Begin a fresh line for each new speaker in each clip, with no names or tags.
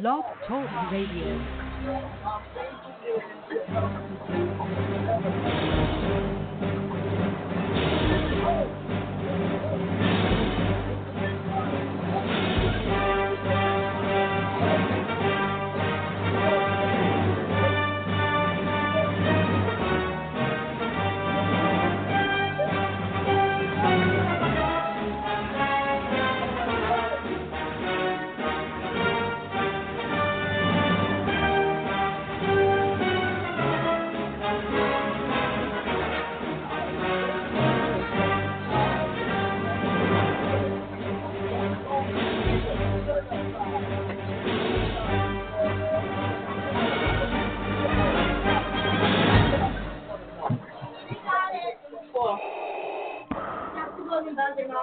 Blog Talk Radio.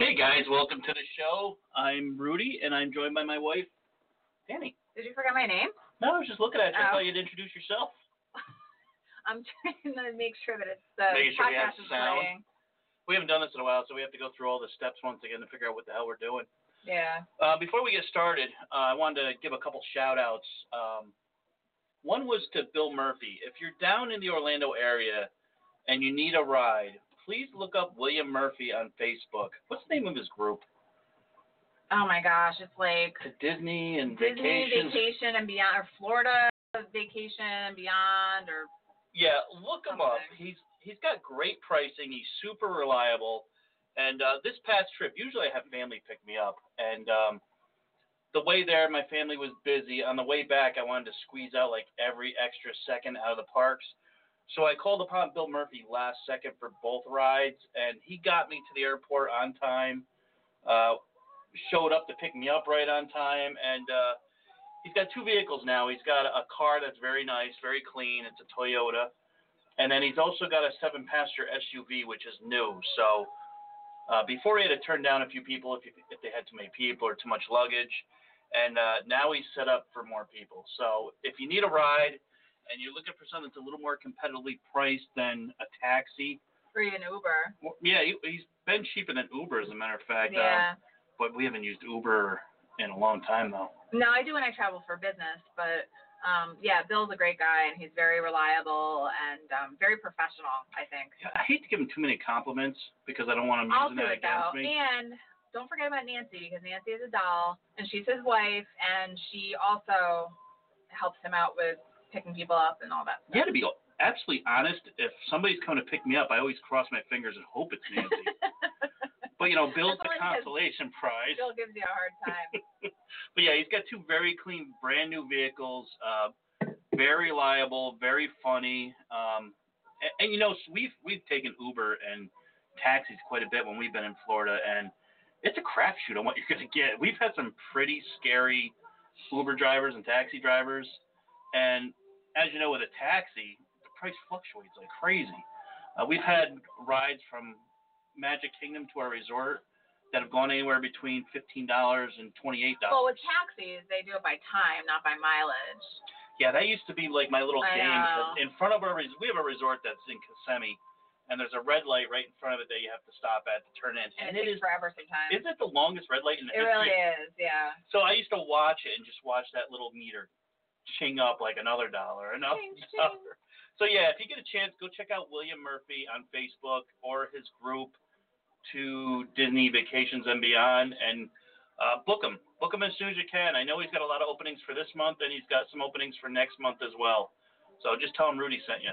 Hey guys, welcome to the show. I'm Rudy, and I'm joined by my wife, Danny.
Did you forget my name?
No, I was just looking at you. I
Oh.
thought you'd introduce yourself.
I'm trying to make sure that it's the
Making sure we have
podcast is
sound.
playing.
We haven't done this in a while, so we have to go through all the steps once again to figure out what the hell we're doing.
Yeah.
Uh, before we get started, uh, I wanted to give a couple shout outs. Um, one was to Bill Murphy. If you're down in the Orlando area and you need a ride, please look up William Murphy on Facebook. What's the name of his group?
Oh my gosh, it's like
Disney and
Disney
Vacations.
vacation and beyond, or Florida vacation and beyond, or
Yeah, look him up. He's he's got great pricing. He's super reliable. And uh, this past trip, usually I have family pick me up, and um, the way there, my family was busy. On the way back, I wanted to squeeze out like every extra second out of the parks. So I called upon Bill Murphy last second for both rides, and he got me to the airport on time. Uh, showed up to pick me up right on time, and uh, he's got two vehicles now. He's got a car that's very nice, very clean. It's a Toyota, and then he's also got a seven-passenger SUV, which is new. So uh, before he had to turn down a few people if, if they had too many people or too much luggage, and uh, now he's set up for more people. So if you need a ride and you're looking for something that's a little more competitively priced than a taxi,
or even Uber.
well, yeah, he, he's been cheaper than Uber, as a matter of fact. Um,
Yeah.
but we haven't used Uber in a long time, though.
No, I do when I travel for business, but um, yeah, Bill's a great guy and he's very reliable and um, very professional. I think.
Yeah, I hate to give him too many compliments because I don't want him using that
it though.
me.
And don't forget about Nancy because Nancy is a doll and she's his wife and she also helps him out with picking people up and all that
Yeah, to be absolutely honest, if somebody's coming to pick me up, I always cross my fingers and hope it's Nancy. but you know, Bill's the consolation prize.
Bill gives you a hard time.
But yeah, he's got two very clean, brand new vehicles. Uh, very reliable, very funny. Um, and, and you know, we've we've taken Uber and taxis quite a bit when we've been in Florida, and it's a crapshoot on what you're gonna get. We've had some pretty scary Uber drivers and taxi drivers, and as you know, with a taxi, the price fluctuates like crazy. Uh, we've had rides from Magic Kingdom to our resort that have gone anywhere between fifteen dollars and twenty-eight dollars.
well, with taxis, they do it by time, not by mileage.
Yeah, that used to be like my little
I
game.
know.
In front of our, we have a resort that's in Kissimmee, and there's a red light right in front of it that you have to stop at to turn in.
And,
And
it
it is,
forever sometimes.
isn't it the longest red light in the
it
history?
really is, yeah.
So I used to watch it and just watch that little meter ching up like another dollar, another
Ching, ching.
dollar. So yeah, if you get a chance, go check out William Murphy on Facebook or his group to Disney Vacations and Beyond, and uh, book him. Book him as soon as you can. I know he's got a lot of openings for this month, and he's got some openings for next month as well. So just tell him Rudy sent you.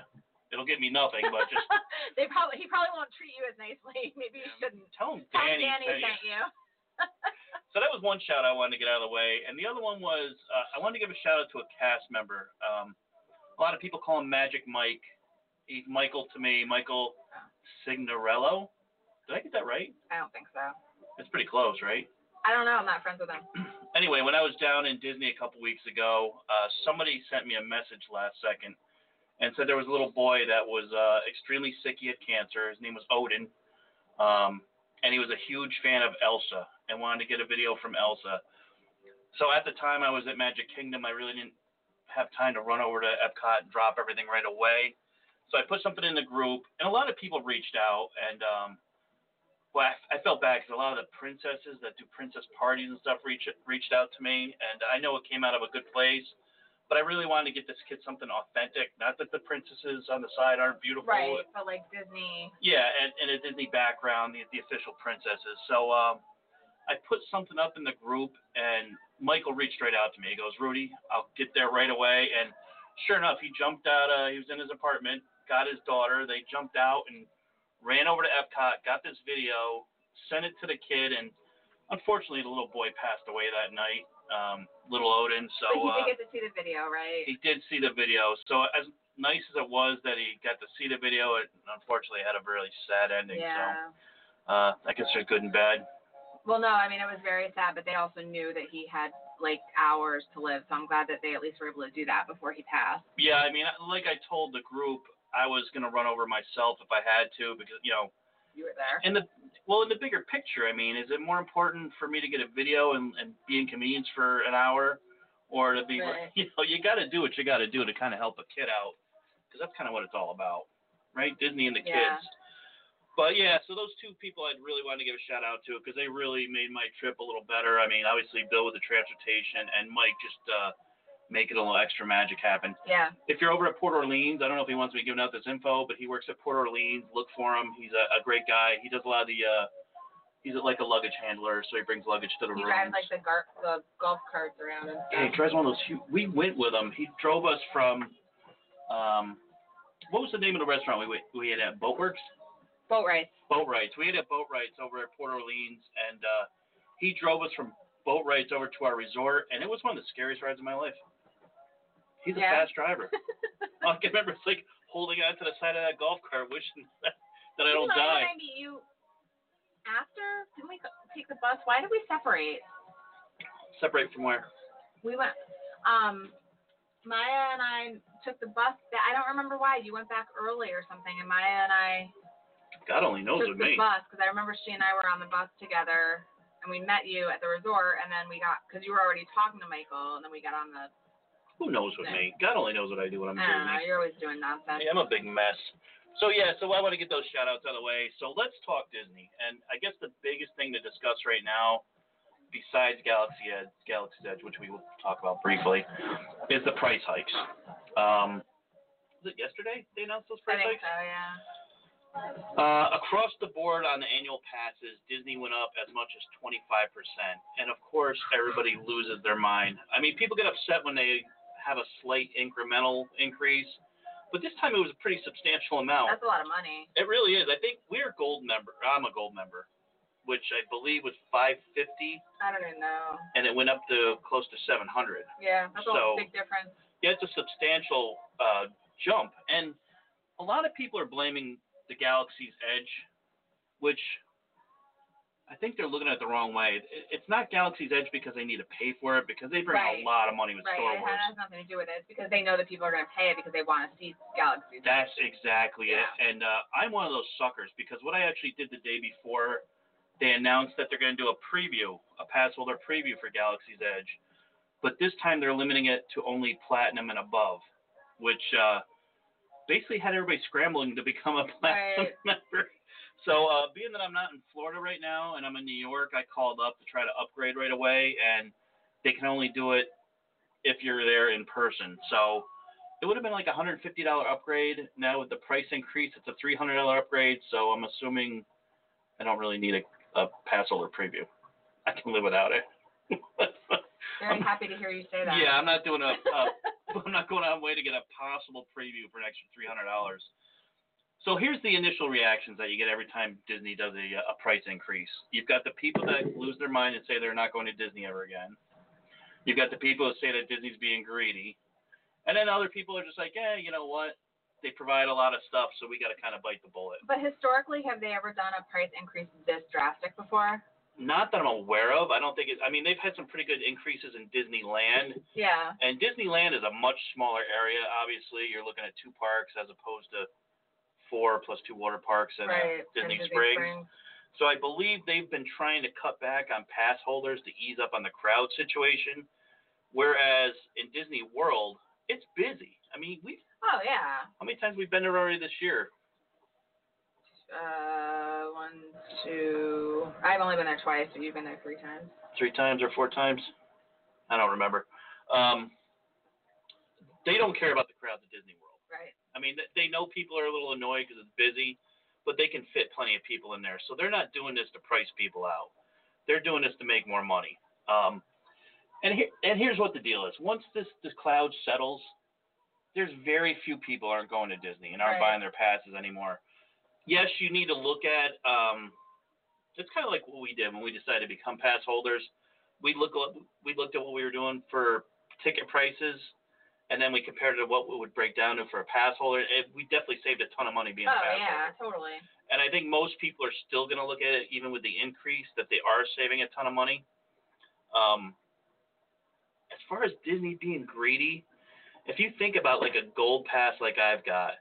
It'll get me nothing, but just
they probably he probably won't treat you as nicely. Maybe you shouldn't.
tell him
Tell him
Danny,
Danny
sent you.
sent you.
So that was one shout I wanted to get out of the way, and the other one was uh, I wanted to give a shout out to a cast member. Um, a lot of people call him Magic Mike. He's Michael to me, Michael Signorello. Did I get that right?
I don't think so.
It's pretty close, right?
I don't know. I'm not friends with him.
anyway, when I was down in Disney a couple weeks ago, uh, somebody sent me a message last second and said there was a little boy that was uh, extremely sick. He had cancer. His name was Odin, um, and he was a huge fan of Elsa and wanted to get a video from Elsa. So at the time I was at Magic Kingdom, I really didn't have time to run over to Epcot and drop everything right away. So I put something in the group, and a lot of people reached out, and um, well, I, I felt bad because a lot of the princesses that do princess parties and stuff reached reached out to me, and I know it came out of a good place, but I really wanted to get this kid something authentic. Not that the princesses on the side aren't beautiful.
Right, but like Disney.
Yeah, and, and a Disney background, the, the official princesses. So um, I put something up in the group, and Michael reached right out to me. He goes, Rudy, I'll get there right away. And sure enough, he jumped out. Uh, he was in his apartment, got his daughter. They jumped out and ran over to Epcot, got this video, sent it to the kid, and unfortunately, the little boy passed away that night. Um, little Odin. So
But he
uh,
did get to see the video, right?
he did see the video. So as nice as it was that he got to see the video, it unfortunately had a really sad ending.
yeah.
So uh, I guess there's good and bad.
Well, no, I mean it was very sad, but they also knew that he had like hours to live, so I'm glad that they at least were able to do that before he passed.
Yeah, I mean, like I told the group, I was gonna run over myself if I had to because you know,
You were there.
in the well, in the bigger picture, I mean, is it more important for me to get a video and, and be inconvenienced for an hour, or to be,
Right.
you know, you got to do what you got to do to kind of help a kid out, because that's kind of what it's all about, right? Disney and the
Yeah.
kids. But yeah, so those two people I'd really want to give a shout out to because they really made my trip a little better. I mean, obviously Bill with the transportation and Mike just uh, making a little extra magic happen.
Yeah.
If you're over at Port Orleans, I don't know if he wants me giving out this info, but he works at Port Orleans. Look for him. He's a, a great guy. He does a lot of the. Uh, he's like a luggage handler, so he brings luggage to the
He
rooms.
He drives like the gar- the golf carts around and
Yeah, he drives one of those. Huge, we went with him. He drove us from. Um, what was the name of the restaurant we we had at Boatworks?
Boatwright's.
Boat rides. We had at Boatwright's over at Port Orleans, and uh, he drove us from Boatwright's over to our resort, and it was one of the scariest rides of my life. He's a fast driver. I can remember it's like holding on to the side of that golf cart, wishing that, that I don't
Didn't
die.
I meet you after? Didn't we take the bus? Why did we separate?
Separate from where?
We went. Um, Maya and I took the bus. That I don't remember why. You went back early or something, and Maya and I
God only knows
took
with
the
me.
bus because I remember she and I were on the bus together, and we met you at the resort, and then we got because you were already talking to Michael, and then we got on the.
Who knows with me? God only knows what I do when I'm
I don't know. You're always doing nonsense.
Yeah, I'm a big mess. So yeah, so I want to get those shout outs out of the way. So let's talk Disney. And I guess the biggest thing to discuss right now, besides Galaxy Edge, Galaxy's Edge, which we will talk about briefly, is the price hikes. Um, was it yesterday they announced those
I
price
think
hikes?
so. Yeah.
Uh, across the board on the annual passes, Disney went up as much as 25%. And of course, everybody loses their mind. I mean, people get upset when they have a slight incremental increase, but this time it was a pretty substantial amount.
That's a lot of money.
It really is. I think we're a gold member. I'm a gold member, which I believe was 550,
I don't even know.
and it went up to close to 700.
Yeah, that's
So-
a big difference.
Yeah, it's a substantial uh, jump, and a lot of people are blaming the Galaxy's Edge, which I think they're looking at it the wrong way. It's not Galaxy's Edge because they need to pay for it, because they bring
Right.
a lot of money with
Right,
Star
it
Wars.
has nothing to do with it. It's because they know that people are going to pay it because they want to see Galaxy.
That's exactly
Yeah.
it. And uh, I'm one of those suckers because what I actually did the day before, they announced that they're going to do a preview, a pass holder preview for Galaxy's Edge. But this time they're limiting it to only platinum and above, which uh, basically had everybody scrambling to become a platinum
Right.
member. So uh, being that I'm not in Florida right now and I'm in New York, I called up to try to upgrade right away, and they can only do it if you're there in person. So it would have been like a hundred fifty dollar upgrade. Now with the price increase, it's a three hundred dollar upgrade. So I'm assuming I don't really need a, a pass holder preview. I can live without it.
Very happy to hear you say that.
yeah, I'm not doing a. a I'm not going out of way to get a possible preview for an extra three hundred dollars. So here's the initial reactions that you get every time Disney does a, a price increase. You've got the people that lose their mind and say they're not going to Disney ever again. You've got the people who say that Disney's being greedy, and then other people are just like, eh, you know what? They provide a lot of stuff, so we got to kind of bite the bullet.
But historically, have they ever done a price increase this drastic before?
Not that I'm aware of. I don't think it. I mean, they've had some pretty good increases in Disneyland,
Yeah.
and Disneyland is a much smaller area. Obviously, you're looking at two parks as opposed to four plus two water parks and
right.
Disney,
and
Springs. So I believe they've been trying to cut back on pass holders to ease up on the crowd situation. Whereas in Disney World, it's busy. I mean, we
Oh yeah.
how many times we've been there already this year?
Uh, two. I've only been there twice, but you've been there three times.
Three times or four times? I don't remember. Um, they don't care about the crowds at Disney World.
Right.
I mean, they know people are a little annoyed because it's busy, but they can fit plenty of people in there. So they're not doing this to price people out. They're doing this to make more money. Um, and here, and here's what the deal is. Once this this cloud settles, there's very few people aren't going to Disney and aren't
Right.
buying their passes anymore. Yes, you need to look at. Um, it's kind of like what we did when we decided to become pass holders. We look we looked at what we were doing for ticket prices, and then we compared it to what it would break down to for a pass holder. It, we definitely saved a ton of money being a
Oh
pass
yeah,
holder.
totally.
And I think most people are still going to look at it, even with the increase, that they are saving a ton of money. Um, as far as Disney being greedy, if you think about like a gold pass like I've got,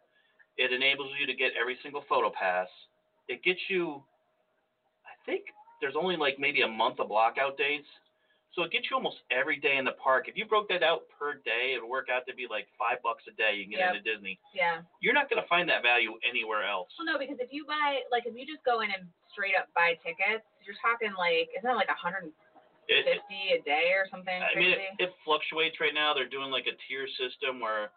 it enables you to get every single photo pass. It gets you, think there's only like maybe a month of blockout days. So it gets you almost every day in the park. If you broke that out per day, it would work out to be like five bucks a day you can get
Yep.
into Disney.
Yeah.
You're not going to find that value anywhere else.
Well, no, because if you buy, like, if you just go in and straight up buy tickets, you're talking like, isn't it like 150
It, it,
a day or something
I mean, it, it fluctuates right now. They're doing like a tier system where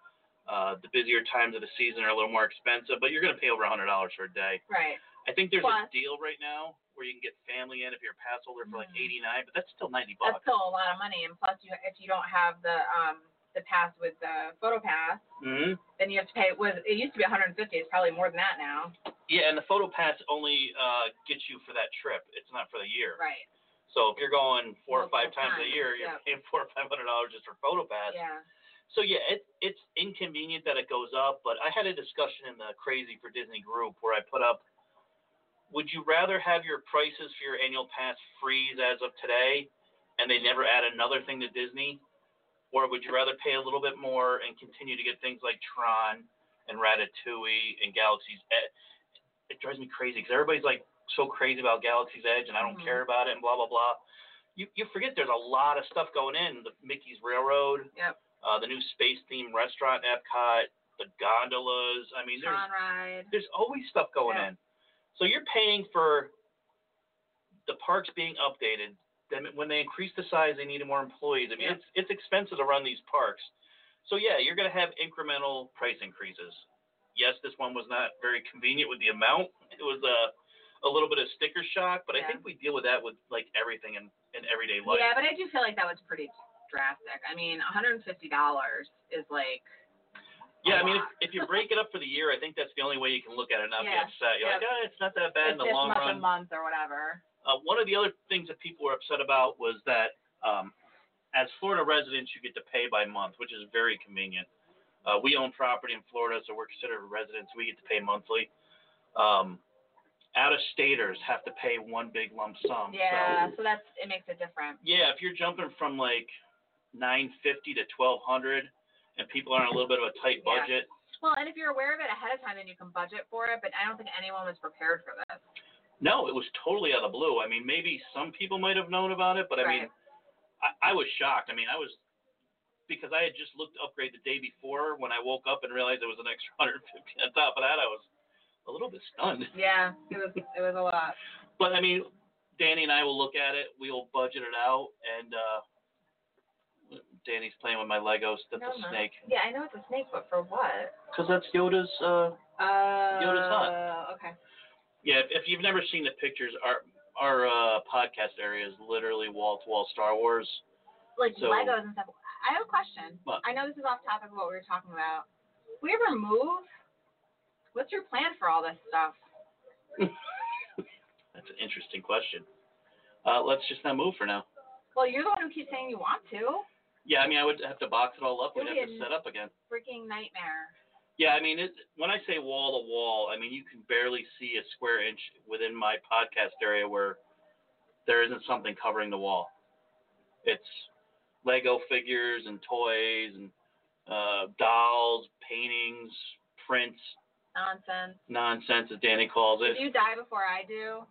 uh, the busier times of the season are a little more expensive, but you're going to pay over a $100 for a day.
right.
I think there's
Plus-
a deal right now where you can get family in if you're a pass holder for like
Mhm.
89, but that's still 90 bucks.
That's still a lot of money, and plus, you if you don't have the um the pass with the photo pass,
hmm
then you have to pay. Was it used to be 150? It's probably more than that now.
Yeah, and the photo pass only uh, gets you for that trip. It's not for the year.
Right.
So if you're going four or five
Multiple
times a year, you're
yeah.
paying four or five hundred dollars just for photo pass.
Yeah.
So yeah, it, it's inconvenient that it goes up, but I had a discussion in the Crazy for Disney group where I put up, would you rather have your prices for your annual pass freeze as of today, and they never add another thing to Disney, or would you rather pay a little bit more and continue to get things like Tron and Ratatouille and Galaxy's Edge? It drives me crazy because everybody's like so crazy about Galaxy's Edge, and I don't
Mhm.
care about it, and blah blah blah. You you forget there's a lot of stuff going in. The Mickey's Railroad
Yep.
uh, the new space themed restaurant at Epcot, the gondolas. I mean, there's
ride.
there's always stuff going
Yeah.
in. So you're paying for the parks being updated. Then when they increase the size, they need more employees. I mean,
Yeah.
it's it's expensive to run these parks. So yeah, you're going to have incremental price increases. Yes, this one was not very convenient with the amount. It was a a little bit of sticker shock, but I think we deal with that with like everything in in everyday life.
Yeah, but I do feel like that was pretty drastic. I mean, $150 is like.
Yeah, I mean, if, if you break it up for the year, I think that's the only way you can look at it and not
Yeah,
be upset. You're
yeah.
like, oh, it's not that bad in the long run.
a month or whatever.
Uh, one of the other things that people were upset about was that um, as Florida residents, you get to pay by month, which is very convenient. Uh, we own property in Florida, so we're considered residents. We get to pay monthly. Um, out of staters have to pay one big lump sum.
Yeah,
So,
so that's it makes it different.
yeah, if you're jumping from like 950 to 1200 and people are on a little bit of a tight
Yeah.
budget,
Well, and if you're aware of it ahead of time, then you can budget for it. But I don't think anyone was prepared for this.
No, it was totally out of the blue. I mean, maybe some people might have known about it, but I mean, I, I was shocked. I mean, I was because I had just looked upgrade the day before when I woke up and realized there was an extra 150 on top of that. I was a little bit stunned.
Yeah, it was it was a lot.
But I mean, Danny and I will look at it. We'll budget it out, and uh Danny's playing with my Legos. That's
No,
a
no.
snake.
Yeah, I know it's a snake, but for what?
Because that's Yoda's. uh
Uh,
Yoda's hut.
Okay.
Yeah, if, if you've never seen the pictures, our our uh podcast area is literally wall to wall Star Wars.
Like
So-
Legos and stuff. I have a question.
What?
I know this is off topic of what we were talking about. we ever move? What's your plan for all this stuff?
That's an interesting question. Uh, let's just not move for now.
Well, you're the one who keeps saying you want to.
Yeah, I mean, I would have to box it all up. We'd have to set up again.
Freaking nightmare.
Yeah, I mean, it, when I say wall to wall, I mean you can barely see a square inch within my podcast area where there isn't something covering the wall. It's Lego figures and toys and uh, dolls, paintings, prints,
Nonsense.
nonsense, as Danny calls
If
it.
you die before I do,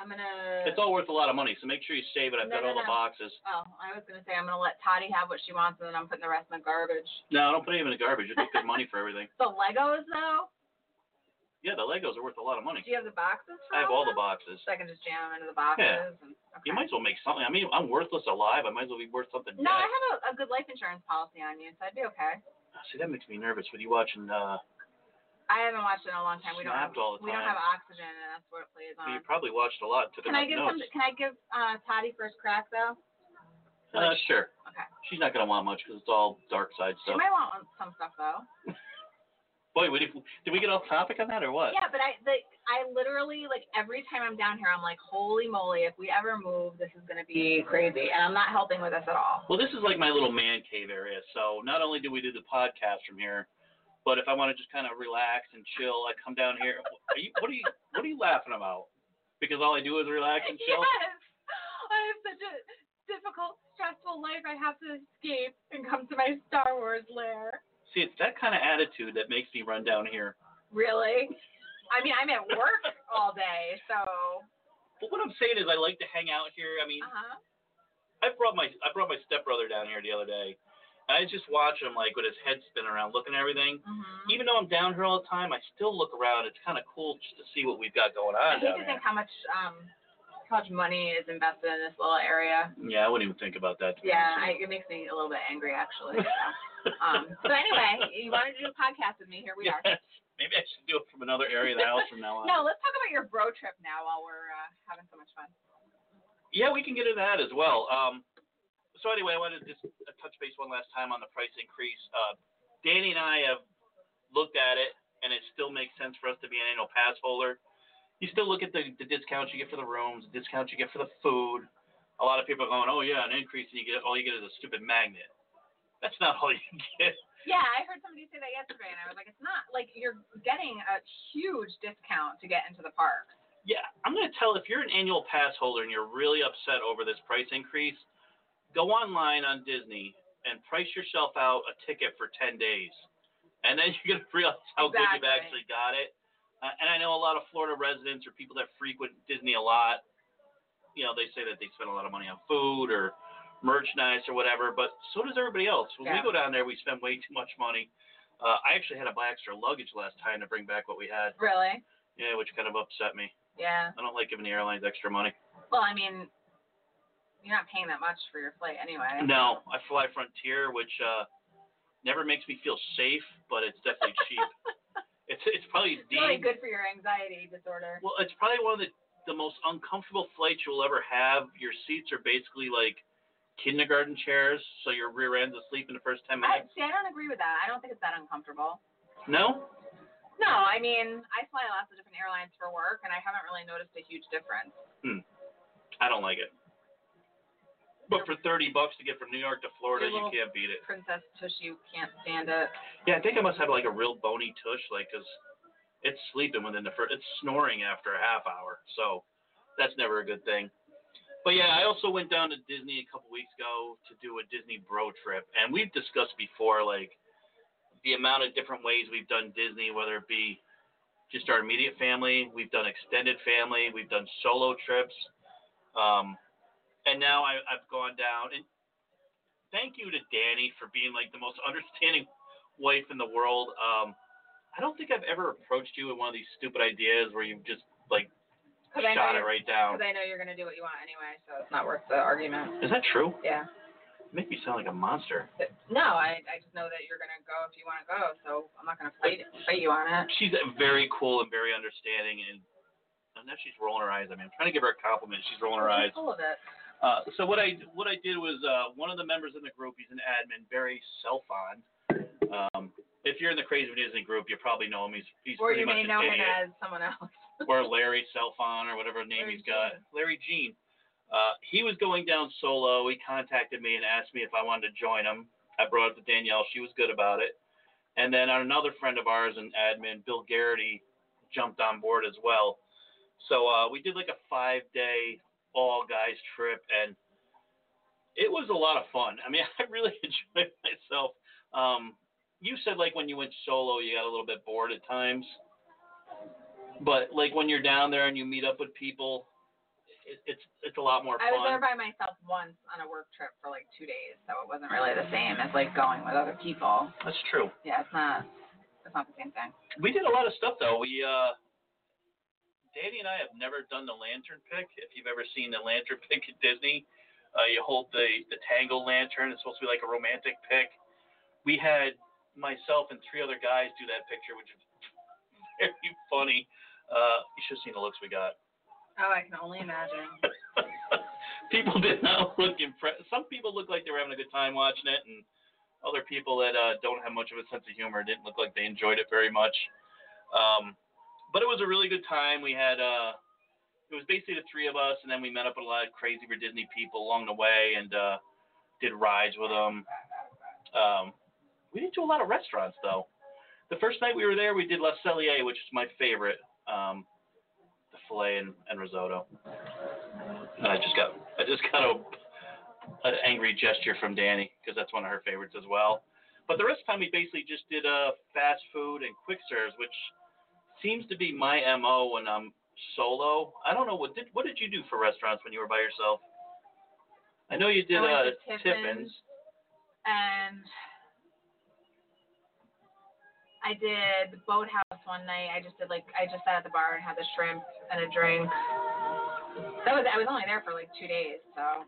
I'm gonna.
It's all worth a lot of money, so make sure you save it. I've
No,
got
no,
all the
no.
boxes.
Oh, I was gonna say I'm gonna let Toddy have what she wants, and then I'm putting the rest in the garbage.
No, don't put any in the garbage. Get good money for everything.
The Legos though.
Yeah, the Legos are worth a lot of money.
Do you have the boxes? For
I have all the
them?
boxes.
So I can just jam them into the boxes.
Yeah.
And, okay.
You might as well make something. I mean, I'm worthless alive. I might as well be worth something
No, I have a, a good life insurance policy on you, so I'd be okay.
See, that makes me nervous with you watching. uh
I haven't watched it in a long time. We don't have
Snapped all the
we don't
time.
have oxygen, and that's what it plays on.
You probably watched a lot. and Took
Can I give
notes.
some? Can I give uh, Toddy first crack though?
Uh, sure.
Okay.
She's not gonna want much because it's all dark side stuff.
She
stuff.
might want some stuff though.
Boy, what if, did we get off topic on that or what?
Yeah, but I the I literally like every time I'm down here, I'm like, holy moly! If we ever move, this is gonna be crazy, and I'm not helping with this at all.
Well, this is like my little man cave area. So not only do we do the podcast from here, but if I want to just kind of relax and chill, I come down here. Are you, what are you What are you laughing about? Because all I do is relax and chill.
Yes, I have such a difficult, stressful life. I have to escape and come to my Star Wars lair.
See, it's that kind of attitude that makes me run down here.
Really? I mean, I'm at work all day, so.
But what I'm saying is, I like to hang out here. I mean,
Uh huh.
I brought my I brought my stepbrother down here the other day, I just watch him like with his head spinning around, looking at everything.
Mm-hmm.
Even though I'm down here all the time, I still look around. It's kind of cool just to see what we've got going
I
on
hate
down
to think how much um how much money is invested in this little area.
Yeah, I wouldn't even think about that.
Yeah, I, it makes me a little bit angry actually. So. um, so anyway, you wanted to do a podcast with me? Here we
you.
are.
Maybe I should do it from another area of the house from now on.
No, let's talk about your bro trip now while we're uh, having so much fun.
Yeah, we can get into that as well. Um, so anyway, I wanted to just uh, touch base one last time on the price increase. Uh, Danny and I have looked at it, and it still makes sense for us to be an annual pass holder. You still look at the, the discounts you get for the rooms, the discounts you get for the food. A lot of people are going, oh yeah, an increase, and you get all you get is a stupid magnet. That's not all you get.
Yeah, I heard somebody say that yesterday, and I was like, it's not like you're getting a huge discount to get into the park.
Yeah, I'm going to tell if you're an annual pass holder and you're really upset over this price increase, go online on Disney and price yourself out a ticket for 10 days. And then you're going to realize how good you've actually got it. Uh, and I know a lot of Florida residents or people that frequent Disney a lot, you know, they say that they spend a lot of money on food or merchandise or whatever, but so does everybody else. When we go down there, we spend way too much money. Uh, I actually had to buy extra luggage last time to bring back what we had.
Really?
Yeah, which kind of upset me.
Yeah.
I don't like giving the airlines extra money.
Well, I mean, you're not paying that much for your flight anyway.
No, I fly Frontier, which uh, never makes me feel safe, but it's definitely cheap. It's it's probably
It's really good for your anxiety disorder.
well, it's probably one of the the most uncomfortable flights you'll ever have. Your seats are basically like kindergarten chairs, so your rear end's asleep in the first ten
I,
minutes.
see, I don't agree with that. I don't think it's that uncomfortable.
No,
No, I mean, I fly lots of different airlines for work, and I haven't really noticed a huge difference. Hmm.
I don't like it. But for thirty bucks to get from New York to Florida,
Your
you
little
can't beat it.
Princess Tush, you can't stand it.
Yeah, I think I must have like a real bony tush, like 'cause it's sleeping within the first, it's snoring after a half hour, so that's never a good thing. But yeah, I also went down to Disney a couple weeks ago to do a Disney Bro trip, and we've discussed before like the amount of different ways we've done Disney, whether it be just our immediate family, we've done extended family, we've done solo trips, um, and now I, I've gone down and thank you to Danny for being like the most understanding wife in the world. Um, I don't think I've ever approached you with one of these stupid ideas where you've just like shot it right down.
'cause I know you're going to do what you want anyway, so it's not worth the argument.
Is that true?
Yeah.
You make me sound like a monster.
But, no, I, I just know that you're going to go if you want to go, so I'm not going to fight fight you on it.
She's very cool and very understanding, and and now she's rolling her eyes. I mean, I'm trying to give her a compliment. She's rolling her eyes.
Full of it.
Uh, so what I what I did was uh, one of the members in the group, he's an admin, Barry Selfon. Um, if you're in the Crazy Disney group, you probably know him. He's he's
Or
pretty
you may
much
know him as someone else.
or Larry Selfon or whatever name
Larry
he's got. Larry Jean. Uh, he was going down solo. He contacted me and asked me if I wanted to join him. I brought it to Danielle. She was good about it. And then another friend of ours, an admin, Bill Garrity, jumped on board as well. So uh, we did like a five day all guys trip, and it was a lot of fun. I mean, I really enjoyed myself. Um, you said like when you went solo, you got a little bit bored at times, but like when you're down there and you meet up with people, it, it's it's a lot more fun.
I was there by myself once on a work trip for like two days, so it wasn't really the same as like going with other people.
That's true.
Yeah, it's not. It's not the same thing.
We did a lot of stuff though. We uh Danny and I have never done the lantern pick. If you've ever seen the lantern pick at Disney, uh, you hold the the tangle lantern. It's supposed to be like a romantic pick. We had myself and three other guys do that picture, which is very funny. Uh, you should have seen the looks we got.
Oh, I can only imagine.
people did not look impressed. Some people looked like they were having a good time watching it, and other people that uh, don't have much of a sense of humor didn't look like they enjoyed it very much. Um, but it was a really good time. We had uh, it was basically the three of us, and then we met up with a lot of crazy for Disney people along the way, and uh, did rides with them. Um, we didn't do a lot of restaurants though. The first night we were there, we did La Cellier, which is my favorite. Um, the filet and, and risotto. And I just got I just got a an angry gesture from Danny because that's one of her favorites as well. But the rest of the time we basically just did uh, fast food and quick serves, which seems to be my mo when I'm solo. I don't know what did what did you do for restaurants when you were by yourself? I know you did uh, Tiffins.
and I did the Boathouse one night. I just did like I just sat at the bar and had the shrimp and a drink. That was I was only there for like two days, so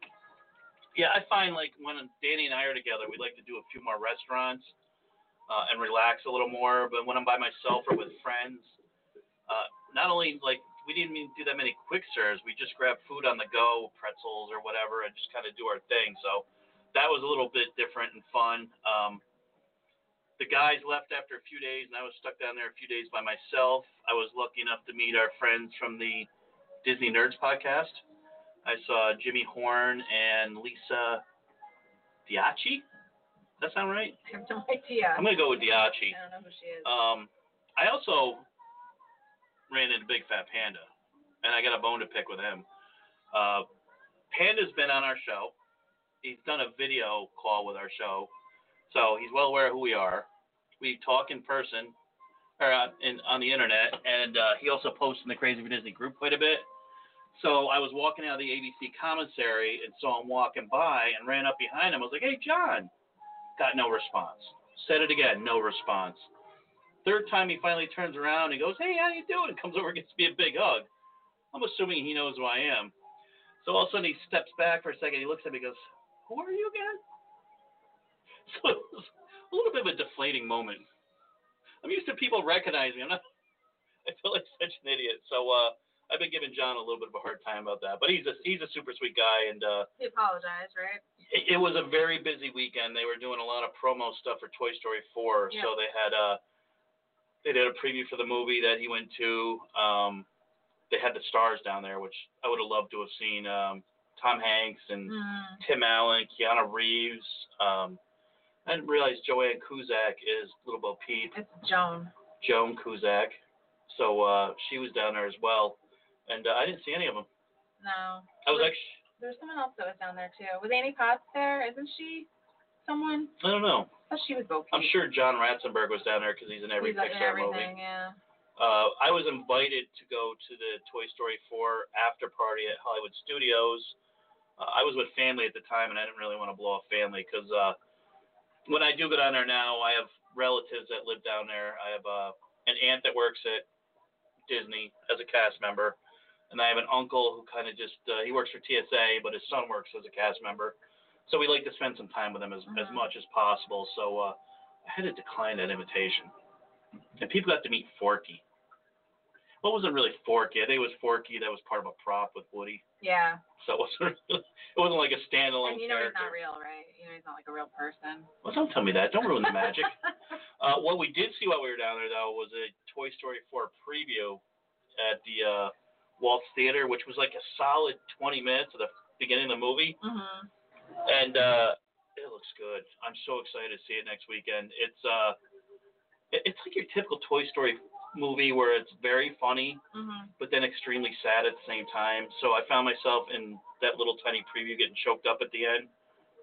Yeah, I find like when Danny and I are together, we like to do a few more restaurants uh, and relax a little more. But when I'm by myself or with friends, uh, not only like we didn't even do that many quick serves, we just grab food on the go, pretzels or whatever, and just kind of do our thing. So that was a little bit different and fun. Um, the guys left after a few days, and I was stuck down there a few days by myself. I was lucky enough to meet our friends from the Disney Nerds podcast. I saw Jimmy Horn and Lisa Diachi. Does that sound right?
I have no idea.
I'm gonna go with Diachi.
I don't know who she is.
Um, I also ran into Big Fat Panda, and I got a bone to pick with him. Uh, Panda's been on our show. He's done a video call with our show, so he's well aware of who we are. We talk in person or on, in, on the internet, and uh, he also posts in the Crazy for Disney group quite a bit. So I was walking out of the ABC commissary and saw him walking by and ran up behind him. I was like, "Hey, John!" Got no response. Said it again, no response. Third time he finally turns around and goes, Hey, how you doing? Comes over and gives me a big hug. I'm assuming he knows who I am. So all of a sudden he steps back for a second, he looks at me and goes, Who are you again? So it was a little bit of a deflating moment. I'm used to people recognizing me. I'm not I feel like such an idiot. So uh I've been giving John a little bit of a hard time about that. But he's a he's a super sweet guy and uh
He apologized, right?
it, it was a very busy weekend. They were doing a lot of promo stuff for Toy Story 4.
Yeah.
So they had a they did a preview for the movie that he went to. Um, they had the stars down there, which I would have loved to have seen. Um, Tom Hanks and
Mm.
Tim Allen, Keanu Reeves. Um, I didn't realize Joanne Cusack is Little Bo Peep,
It's Joan.
Joan Cusack. So uh, she was down there as well, and uh, I didn't see any of them.
No.
I was actually
There's someone else that was down there too. Was Annie Potts there? Isn't she someone?
I don't know.
Thought she was Peep.
I'm sure John Ratzenberger was down there because he's in every
He's in
Pixar movie.
yeah.
Uh, I was invited to go to the Toy Story 4 after party at Hollywood Studios. Uh, I was with family at the time, and I didn't really want to blow off family because uh, when I do go down there now, I have relatives that live down there. I have uh, an aunt that works at Disney as a cast member, and I have an uncle who kind of just uh, he works for TSA, but his son works as a cast member. So we like to spend some time with them as, as
Mhm.
much as possible. So uh, I had to decline that invitation and people got to meet Forky. Well, it wasn't really Forky. I think it was Forky that was part of a prop with Woody.
Yeah.
So it wasn't. it wasn't like a standalone
And you know he's not real, right? You know he's not like a real person.
Well, don't tell me that. Don't ruin the magic. Uh, what we did see while we were down there, though, was a Toy Story 4 preview at the uh, Waltz Theater, which was like a solid 20 minutes of the beginning of the movie,
mhm.
And uh, it looks good. I'm so excited to see it next weekend. It's uh, it's like your typical Toy Story movie where it's very funny,
Mhm.
but then extremely sad at the same time. So I found myself in that little tiny preview getting choked up at the end,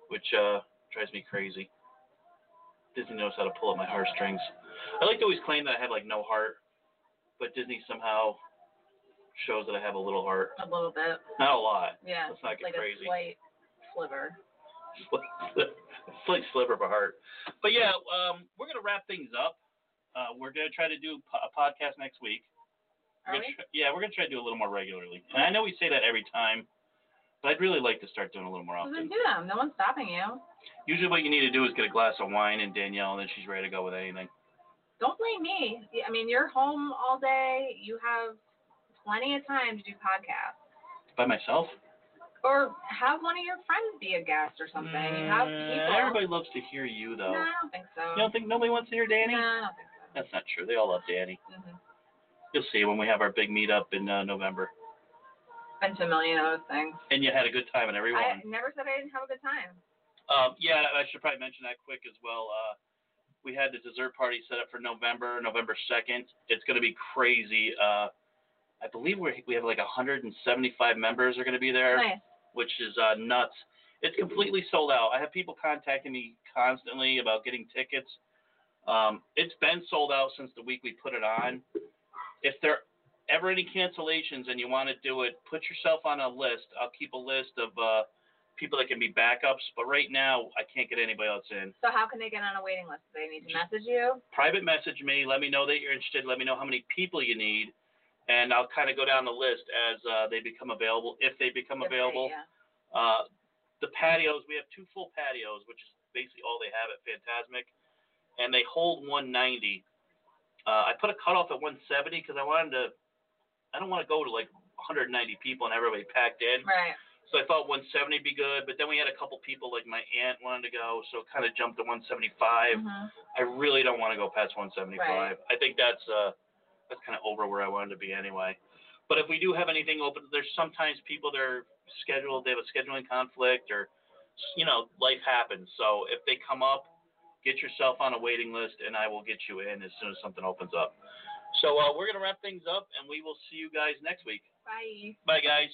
which uh, drives me crazy. Disney knows how to pull at my heartstrings. I like to always claim that I have like no heart, but Disney somehow shows that I have a little heart.
A little bit.
Not a lot.
Yeah.
Let's not get
like
crazy.
a slight sliver.
slight sliver of a heart. But yeah, um, we're gonna wrap things up. Uh, we're gonna try to do a podcast next week.
Are
We're gonna
we?
try- yeah, we're gonna try to do a little more regularly. And I know we say that every time, but I'd really like to start doing a little more
Well, then
often.
do them. No one's stopping you.
Usually, what you need to do is get a glass of wine and Danielle, and then she's ready to go with anything.
Don't blame me. I mean, you're home all day. You have plenty of time to do podcasts.
By myself.
Or have one of your friends be a guest or something. You have people.
Everybody loves to hear you, though.
No, I don't think so.
You don't think nobody wants to hear Danny?
No, I don't think so.
That's not true. They all love Danny.
Mm-hmm.
You'll see when we have our big meetup in uh, November.
Been to a million of those things.
And you had a good time at every one.
I never said I didn't have a good time.
Um, yeah, I should probably mention that quick as well. Uh, we had the dessert party set up for November, November 2nd. It's going to be crazy. Uh, I believe we we have like 175 members are going to be there,
Nice.
Which is uh, nuts. It's completely sold out. I have people contacting me constantly about getting tickets. Um, it's been sold out since the week we put it on. If there ever any cancellations and you want to do it, put yourself on a list. I'll keep a list of uh, people that can be backups. But right now, I can't get anybody else in.
So how can they get on a waiting list? Do they need to message you?
Private message me. Let me know that you're interested. Let me know how many people you need, and I'll kind of go down the list as uh, they become available. If they become
they-
available,
yeah.
uh, the patios. We have two full patios, which is basically all they have at Fantasmic, and they hold 190. Uh, I put a cutoff at 170 because I wanted to. I don't want to go to like 190 people and everybody packed in.
Right.
So I thought 170 would be good, but then we had a couple people like my aunt wanted to go, so it kind of jumped to 175.
Mhm.
I really don't want to go past 175.
Right.
I think that's uh that's kind of over where I wanted to be anyway. But if we do have anything open, there's sometimes people that are scheduled, they have a scheduling conflict or you know life happens. So if they come up, get yourself on a waiting list, and I will get you in as soon as something opens up. So uh, we're gonna wrap things up, and we will see you guys next week.
Bye.
Bye, guys.